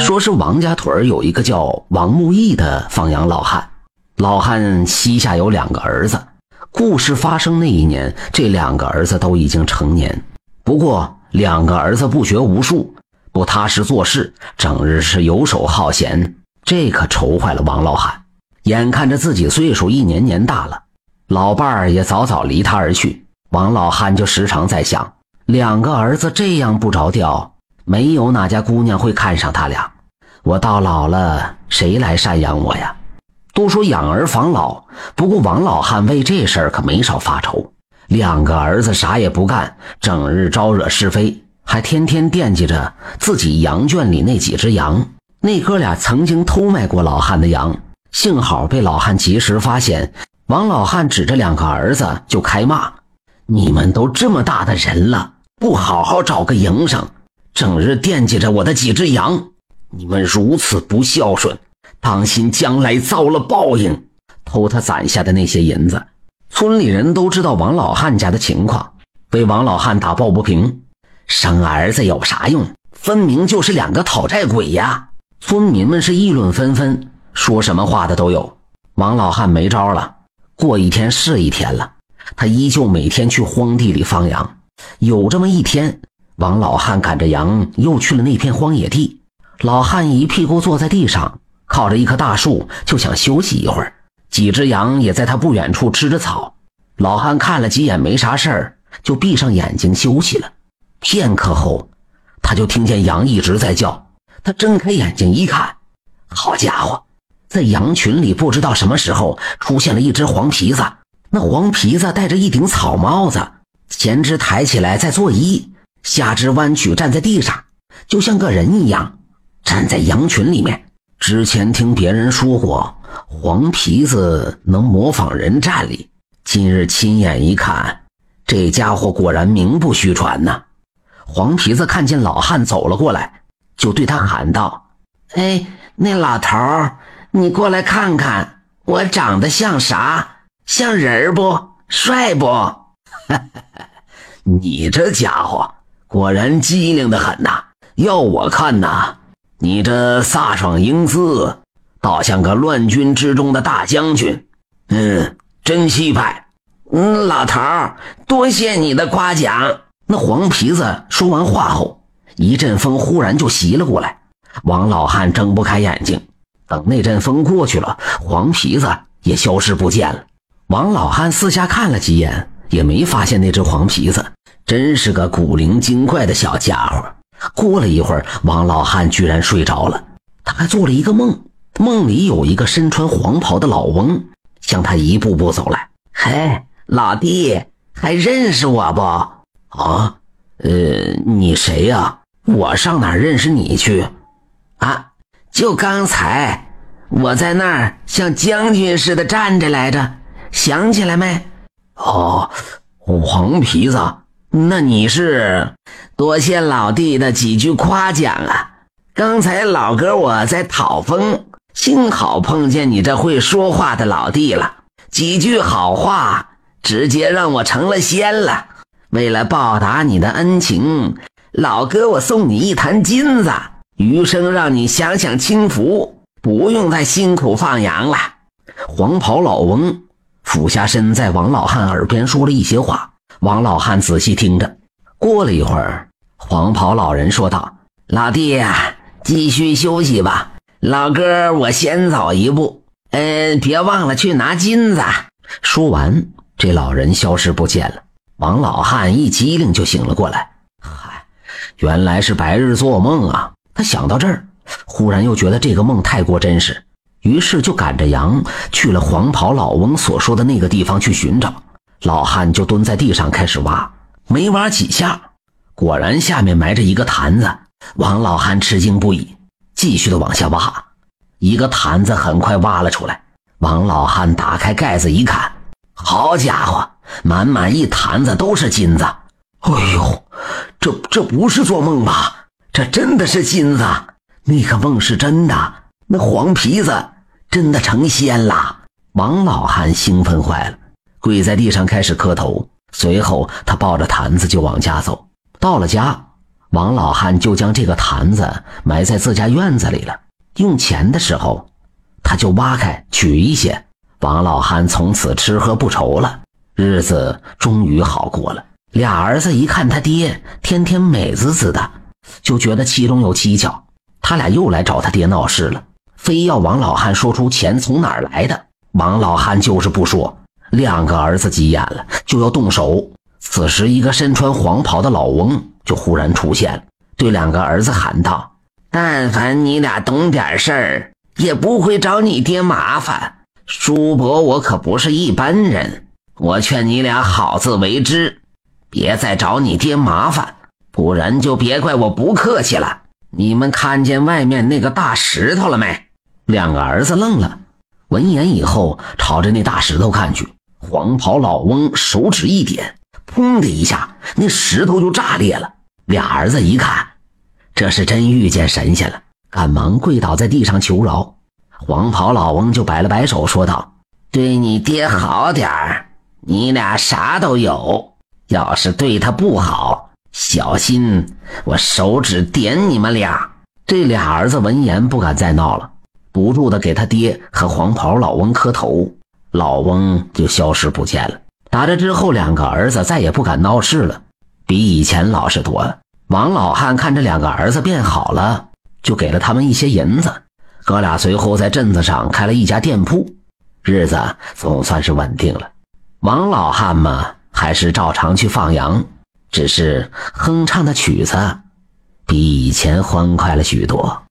说是王家屯有一个叫王木义的放羊老汉，老汉膝下有两个儿子。故事发生那一年，这两个儿子都已经成年。不过，两个儿子不学无术，不踏实做事，整日是游手好闲，这可愁坏了王老汉。眼看着自己岁数一年年大了，老伴儿也早早离他而去，王老汉就时常在想：两个儿子这样不着调。没有哪家姑娘会看上他俩，我到老了，谁来赡养我呀？都说养儿防老，不过王老汉为这事儿可没少发愁。两个儿子啥也不干，整日招惹是非，还天天惦记着自己羊圈里那几只羊。那哥俩曾经偷卖过老汉的羊，幸好被老汉及时发现。王老汉指着两个儿子就开骂：“你们都这么大的人了，不好好找个营生！”整日惦记着我的几只羊，你们如此不孝顺，当心将来遭了报应。偷他攒下的那些银子，村里人都知道王老汉家的情况，为王老汉打抱不平。生儿子有啥用？分明就是两个讨债鬼呀！村民们是议论纷纷，说什么话的都有。王老汉没招了，过一天是一天了。他依旧每天去荒地里放羊。有这么一天。王老汉赶着羊又去了那片荒野地，老汉一屁股坐在地上，靠着一棵大树，就想休息一会儿。几只羊也在他不远处吃着草。老汉看了几眼，没啥事儿，就闭上眼睛休息了。片刻后，他就听见羊一直在叫。他睁开眼睛一看，好家伙，在羊群里不知道什么时候出现了一只黄皮子。那黄皮子戴着一顶草帽子，前肢抬起来在作揖。下肢弯曲站在地上，就像个人一样，站在羊群里面。之前听别人说过，黄皮子能模仿人站立，今日亲眼一看，这家伙果然名不虚传呐！黄皮子看见老汉走了过来，就对他喊道：“哎，那老头，你过来看看，我长得像啥？像人不？帅不？你这家伙！”果然机灵的很呐！要我看呐，你这飒爽英姿，倒像个乱军之中的大将军。嗯，真气派。嗯，老头，多谢你的夸奖。那黄皮子说完话后，一阵风忽然就袭了过来。王老汉睁不开眼睛。等那阵风过去了，黄皮子也消失不见了。王老汉四下看了几眼，也没发现那只黄皮子。真是个古灵精怪的小家伙。过了一会儿，王老汉居然睡着了。他还做了一个梦，梦里有一个身穿黄袍的老翁向他一步步走来。嘿，老弟，还认识我不？啊，呃，你谁呀？我上哪认识你去？啊，就刚才我在那儿像将军似的站着来着，想起来没？哦，黄皮子。那你是多谢老弟的几句夸奖啊！刚才老哥我在讨风，幸好碰见你这会说话的老弟了，几句好话直接让我成了仙了。为了报答你的恩情，老哥我送你一坛金子，余生让你享享清福，不用再辛苦放羊了。黄袍老翁俯下身，在王老汉耳边说了一些话。王老汉仔细听着，过了一会儿，黄袍老人说道：“老弟呀，继续休息吧。老哥，我先走一步，嗯，别忘了去拿金子。”说完，这老人消失不见了。王老汉一激灵就醒了过来，嗨，原来是白日做梦啊！他想到这儿，忽然又觉得这个梦太过真实，于是就赶着羊去了黄袍老翁所说的那个地方去寻找。老汉就蹲在地上开始挖，没挖几下，果然下面埋着一个坛子。王老汉吃惊不已，继续的往下挖，一个坛子很快挖了出来。王老汉打开盖子一看，好家伙，满满一坛子都是金子！哎呦，这这不是做梦吧？这真的是金子！那个梦是真的，那黄皮子真的成仙了！王老汉兴奋坏了。跪在地上开始磕头，随后他抱着坛子就往家走。到了家，王老汉就将这个坛子埋在自家院子里了。用钱的时候，他就挖开取一些。王老汉从此吃喝不愁了，日子终于好过了。俩儿子一看他爹天天美滋滋的，就觉得其中有蹊跷。他俩又来找他爹闹事了，非要王老汉说出钱从哪儿来的。王老汉就是不说。两个儿子急眼了，就要动手。此时，一个身穿黄袍的老翁就忽然出现，对两个儿子喊道：“但凡你俩懂点事儿，也不会找你爹麻烦。叔伯，我可不是一般人，我劝你俩好自为之，别再找你爹麻烦，不然就别怪我不客气了。你们看见外面那个大石头了没？”两个儿子愣了，闻言以后，朝着那大石头看去。黄袍老翁手指一点，砰的一下，那石头就炸裂了。俩儿子一看，这是真遇见神仙了，赶忙跪倒在地上求饶。黄袍老翁就摆了摆手，说道：“对你爹好点儿，你俩啥都有。要是对他不好，小心我手指点你们俩。”这俩儿子闻言不敢再闹了，不住的给他爹和黄袍老翁磕头。老翁就消失不见了。打这之后，两个儿子再也不敢闹事了，比以前老实多了。王老汉看这两个儿子变好了，就给了他们一些银子。哥俩随后在镇子上开了一家店铺，日子总算是稳定了。王老汉嘛，还是照常去放羊，只是哼唱的曲子比以前欢快了许多。